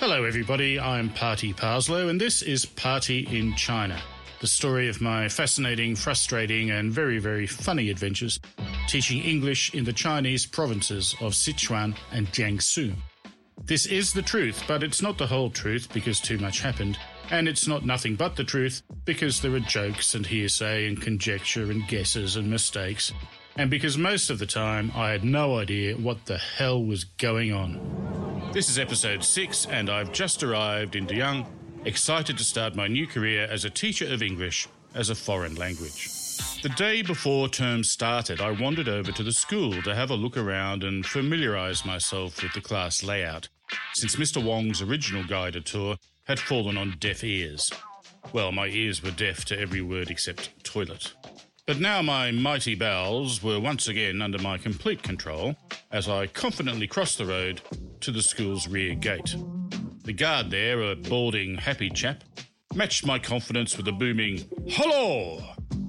Hello, everybody. I'm Party Parslow, and this is Party in China, the story of my fascinating, frustrating, and very, very funny adventures teaching English in the Chinese provinces of Sichuan and Jiangsu. This is the truth, but it's not the whole truth because too much happened, and it's not nothing but the truth because there are jokes and hearsay and conjecture and guesses and mistakes, and because most of the time I had no idea what the hell was going on. This is episode 6, and I've just arrived in Deyang, excited to start my new career as a teacher of English as a foreign language. The day before term started, I wandered over to the school to have a look around and familiarise myself with the class layout, since Mr. Wong's original guided tour had fallen on deaf ears. Well, my ears were deaf to every word except toilet. But now my mighty bowels were once again under my complete control as I confidently crossed the road to the school's rear gate. The guard there, a balding, happy chap, matched my confidence with a booming, Hello!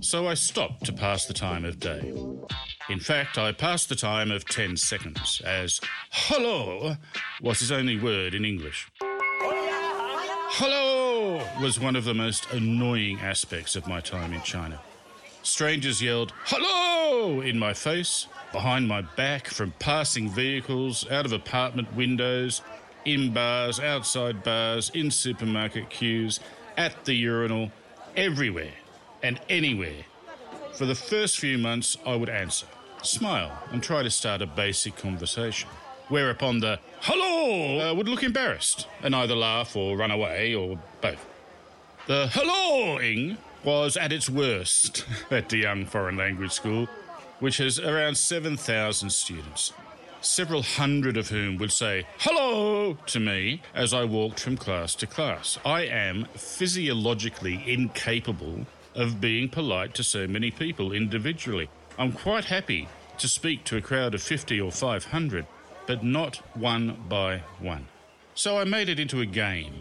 So I stopped to pass the time of day. In fact, I passed the time of 10 seconds, as hello was his only word in English. Hello was one of the most annoying aspects of my time in China. Strangers yelled, Hello! In my face, behind my back, from passing vehicles, out of apartment windows, in bars, outside bars, in supermarket queues, at the urinal, everywhere and anywhere. For the first few months, I would answer, smile, and try to start a basic conversation. Whereupon the hello uh, would look embarrassed and either laugh or run away or both. The helloing was at its worst at Deyang Foreign Language School, which has around 7,000 students, several hundred of whom would say hello to me as I walked from class to class. I am physiologically incapable of being polite to so many people individually. I'm quite happy to speak to a crowd of 50 or 500, but not one by one. So I made it into a game.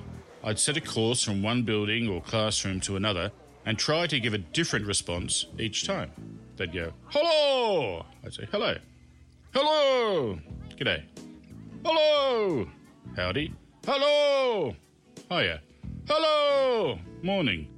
I'd set a course from one building or classroom to another and try to give a different response each time. They'd go, Hello! I'd say, Hello. Hello! G'day. Hello! Howdy. Hello! Hiya. Hello! Morning.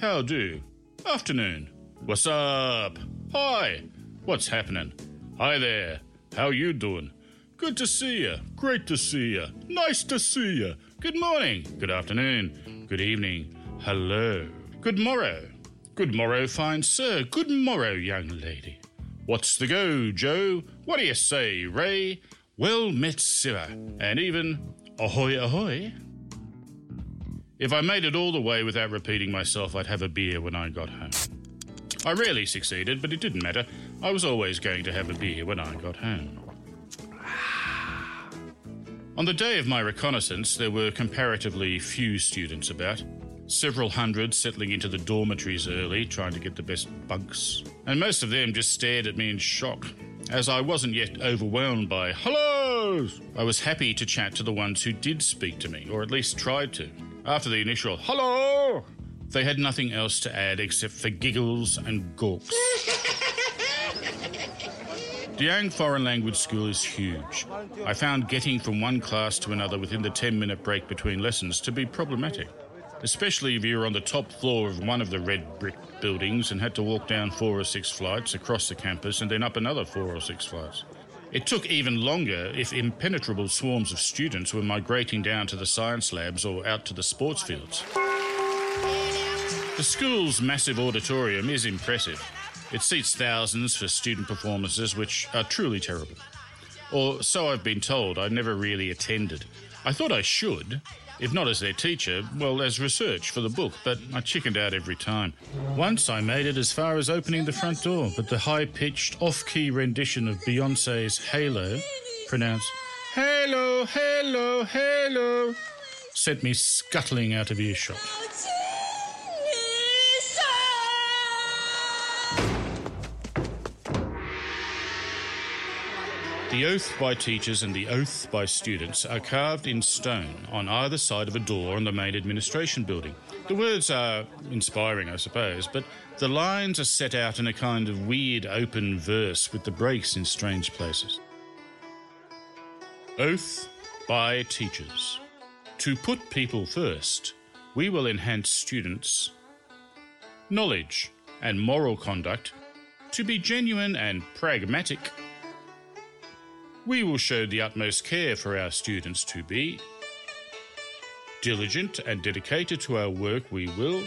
How do? Afternoon. What's up? Hi. What's happening? Hi there. How you doing? Good to see you. Great to see you. Nice to see you. Good morning. Good afternoon. Good evening. Hello. Good morrow. Good morrow, fine sir. Good morrow, young lady. What's the go, Joe? What do you say, Ray? Well met, sir. And even ahoy, ahoy. If I made it all the way without repeating myself, I'd have a beer when I got home. I rarely succeeded, but it didn't matter. I was always going to have a beer when I got home. On the day of my reconnaissance, there were comparatively few students about. Several hundred settling into the dormitories early, trying to get the best bunks. And most of them just stared at me in shock. As I wasn't yet overwhelmed by hellos, I was happy to chat to the ones who did speak to me, or at least tried to. After the initial hello, they had nothing else to add except for giggles and gawks. Deyang Foreign Language School is huge. I found getting from one class to another within the 10 minute break between lessons to be problematic, especially if you were on the top floor of one of the red brick buildings and had to walk down four or six flights across the campus and then up another four or six flights. It took even longer if impenetrable swarms of students were migrating down to the science labs or out to the sports fields. The school's massive auditorium is impressive. It seats thousands for student performances, which are truly terrible. Or so I've been told. I never really attended. I thought I should, if not as their teacher, well, as research for the book, but I chickened out every time. Once I made it as far as opening the front door, but the high pitched, off key rendition of Beyonce's Halo, pronounced Halo, Halo, Halo, sent me scuttling out of earshot. The oath by teachers and the oath by students are carved in stone on either side of a door on the main administration building. The words are inspiring, I suppose, but the lines are set out in a kind of weird open verse with the breaks in strange places. Oath by teachers. To put people first, we will enhance students' knowledge and moral conduct to be genuine and pragmatic. We will show the utmost care for our students to be diligent and dedicated to our work. We will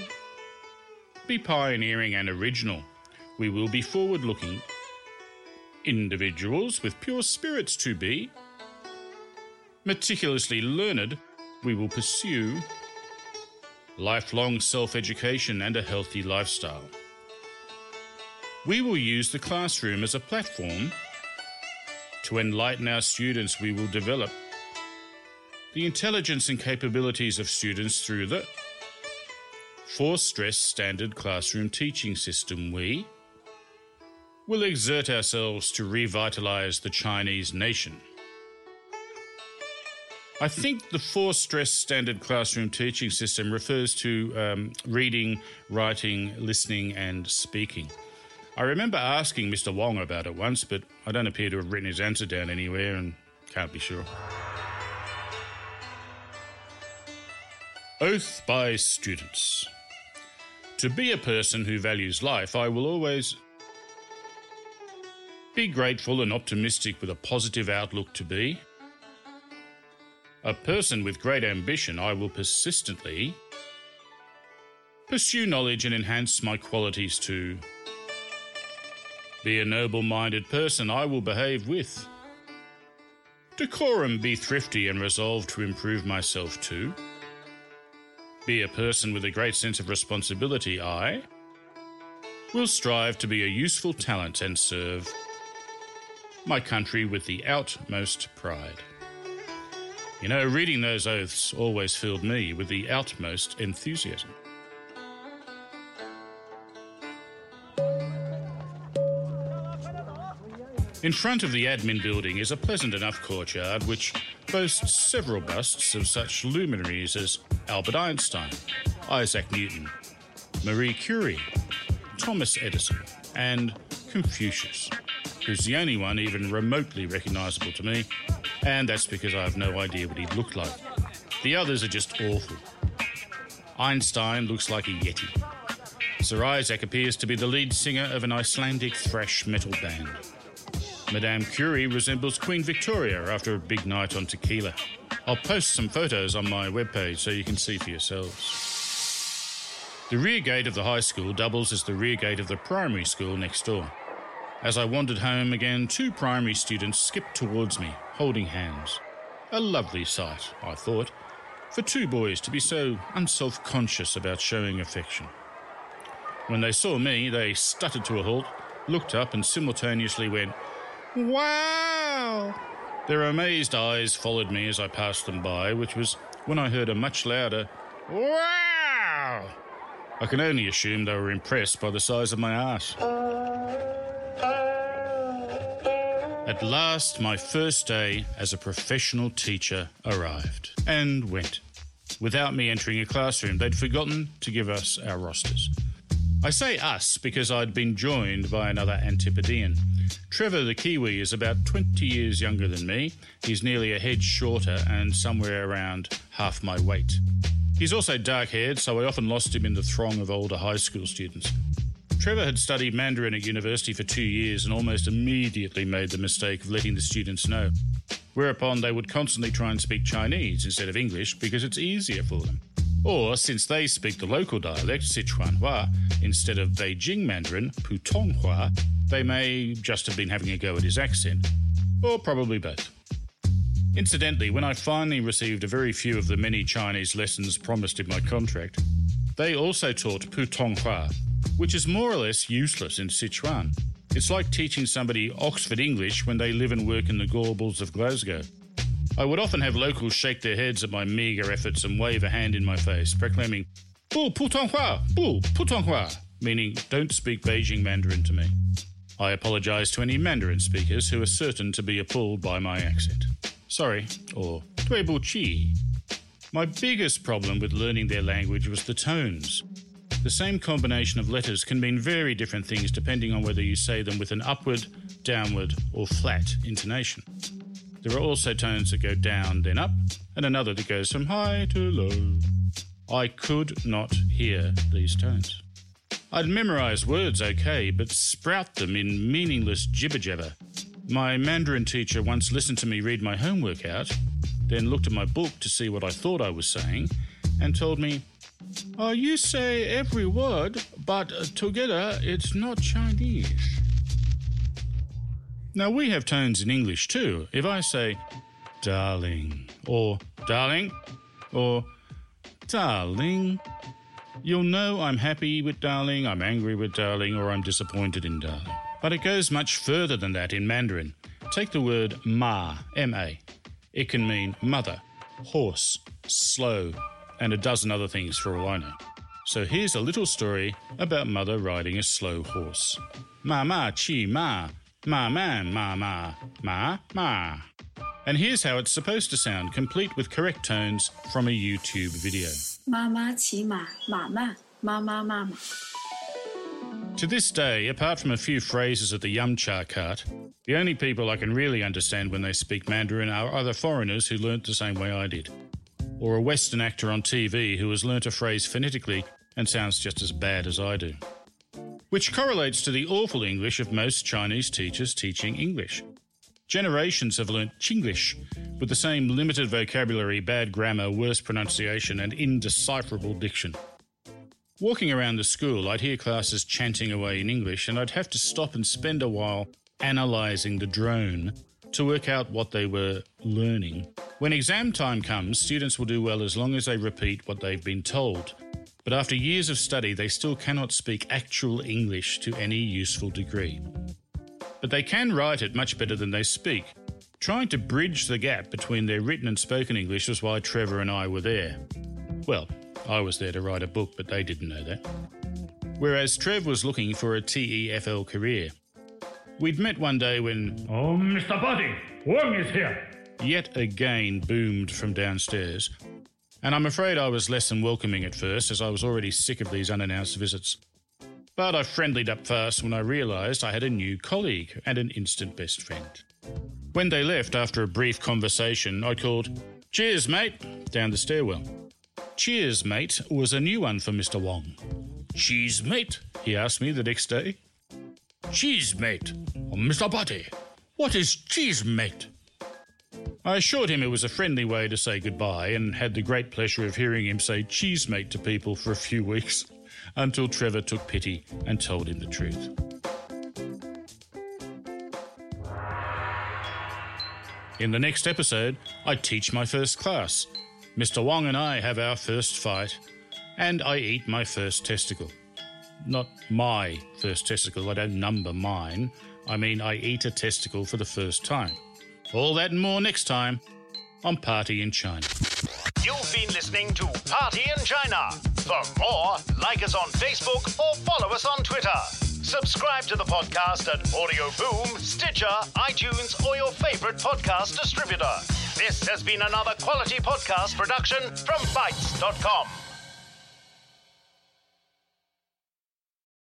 be pioneering and original. We will be forward looking individuals with pure spirits to be meticulously learned we will pursue lifelong self education and a healthy lifestyle. We will use the classroom as a platform to enlighten our students. We will develop the intelligence and capabilities of students through the four stress standard classroom teaching system. We will exert ourselves to revitalize the Chinese nation. I think the four stress standard classroom teaching system refers to um, reading, writing, listening, and speaking. I remember asking Mr. Wong about it once, but I don't appear to have written his answer down anywhere and can't be sure. Oath by students. To be a person who values life, I will always be grateful and optimistic with a positive outlook to be a person with great ambition, I will persistently pursue knowledge and enhance my qualities to be a noble minded person, I will behave with decorum, be thrifty and resolve to improve myself too. Be a person with a great sense of responsibility, I will strive to be a useful talent and serve my country with the outmost pride. You know, reading those oaths always filled me with the outmost enthusiasm. In front of the admin building is a pleasant enough courtyard which boasts several busts of such luminaries as Albert Einstein, Isaac Newton, Marie Curie, Thomas Edison, and Confucius, who's the only one even remotely recognizable to me and that's because I have no idea what he looked like. The others are just awful. Einstein looks like a Yeti. Sir Isaac appears to be the lead singer of an Icelandic thrash metal band. Madame Curie resembles Queen Victoria after a big night on tequila. I'll post some photos on my webpage so you can see for yourselves. The rear gate of the high school doubles as the rear gate of the primary school next door. As I wandered home again, two primary students skipped towards me, holding hands. A lovely sight, I thought, for two boys to be so unself conscious about showing affection. When they saw me, they stuttered to a halt, looked up, and simultaneously went, Wow! Their amazed eyes followed me as I passed them by, which was when I heard a much louder, Wow! I can only assume they were impressed by the size of my ass. At last, my first day as a professional teacher arrived and went. Without me entering a classroom, they'd forgotten to give us our rosters. I say us because I'd been joined by another Antipodean. Trevor the Kiwi is about 20 years younger than me. He's nearly a head shorter and somewhere around half my weight. He's also dark haired, so I often lost him in the throng of older high school students. Trevor had studied Mandarin at university for two years and almost immediately made the mistake of letting the students know. Whereupon they would constantly try and speak Chinese instead of English because it's easier for them. Or, since they speak the local dialect, Sichuanhua, instead of Beijing Mandarin, Putonghua, they may just have been having a go at his accent. Or probably both. Incidentally, when I finally received a very few of the many Chinese lessons promised in my contract, they also taught Putonghua, which is more or less useless in Sichuan. It's like teaching somebody Oxford English when they live and work in the Gorbals of Glasgow. I would often have locals shake their heads at my meagre efforts and wave a hand in my face, proclaiming, Bu Putonghua, Bu Putonghua, meaning don't speak Beijing Mandarin to me. I apologize to any Mandarin speakers who are certain to be appalled by my accent. Sorry, or Dui Bu Qi. My biggest problem with learning their language was the tones. The same combination of letters can mean very different things depending on whether you say them with an upward, downward, or flat intonation. There are also tones that go down, then up, and another that goes from high to low. I could not hear these tones. I'd memorize words okay, but sprout them in meaningless jibber jabber. My Mandarin teacher once listened to me read my homework out, then looked at my book to see what I thought I was saying, and told me, Oh, you say every word, but together it's not Chinese. Now, we have tones in English too. If I say, darling, or darling, or darling, you'll know I'm happy with darling, I'm angry with darling, or I'm disappointed in darling. But it goes much further than that in Mandarin. Take the word ma, M A. It can mean mother, horse, slow, and a dozen other things for all I know. So here's a little story about mother riding a slow horse. Ma ma chi ma, ma man ma ma, ma ma. And here's how it's supposed to sound, complete with correct tones from a YouTube video. 妈妈骑马，马慢，妈妈妈妈。 To this day, apart from a few phrases at the Yumcha cart, the only people I can really understand when they speak Mandarin are either foreigners who learnt the same way I did, or a Western actor on TV who has learnt a phrase phonetically and sounds just as bad as I do. Which correlates to the awful English of most Chinese teachers teaching English. Generations have learnt Chinglish with the same limited vocabulary, bad grammar, worse pronunciation, and indecipherable diction. Walking around the school, I'd hear classes chanting away in English, and I'd have to stop and spend a while analysing the drone to work out what they were learning. When exam time comes, students will do well as long as they repeat what they've been told. But after years of study, they still cannot speak actual English to any useful degree. But they can write it much better than they speak. Trying to bridge the gap between their written and spoken English was why Trevor and I were there. Well, I was there to write a book, but they didn't know that. Whereas Trev was looking for a TEFL career. We'd met one day when Oh, Mr. Buddy, Wong is here. yet again boomed from downstairs, and I'm afraid I was less than welcoming at first, as I was already sick of these unannounced visits. But I friendlied up fast when I realised I had a new colleague and an instant best friend. When they left after a brief conversation, I called, Cheers, mate, down the stairwell. Cheers, mate was a new one for Mr. Wong. Cheese, mate? he asked me the next day. Cheese, mate? Oh, Mr. Buddy, what is cheese, mate? I assured him it was a friendly way to say goodbye and had the great pleasure of hearing him say cheese mate to people for a few weeks until Trevor took pity and told him the truth. In the next episode, I teach my first class. Mr. Wong and I have our first fight, and I eat my first testicle. Not my first testicle, I don't number mine. I mean, I eat a testicle for the first time. All that and more next time on Party in China. You've been listening to Party in China. For more, like us on Facebook or follow us on Twitter. Subscribe to the podcast at Audio Boom, Stitcher, iTunes, or your favorite podcast distributor. This has been another quality podcast production from Bytes.com.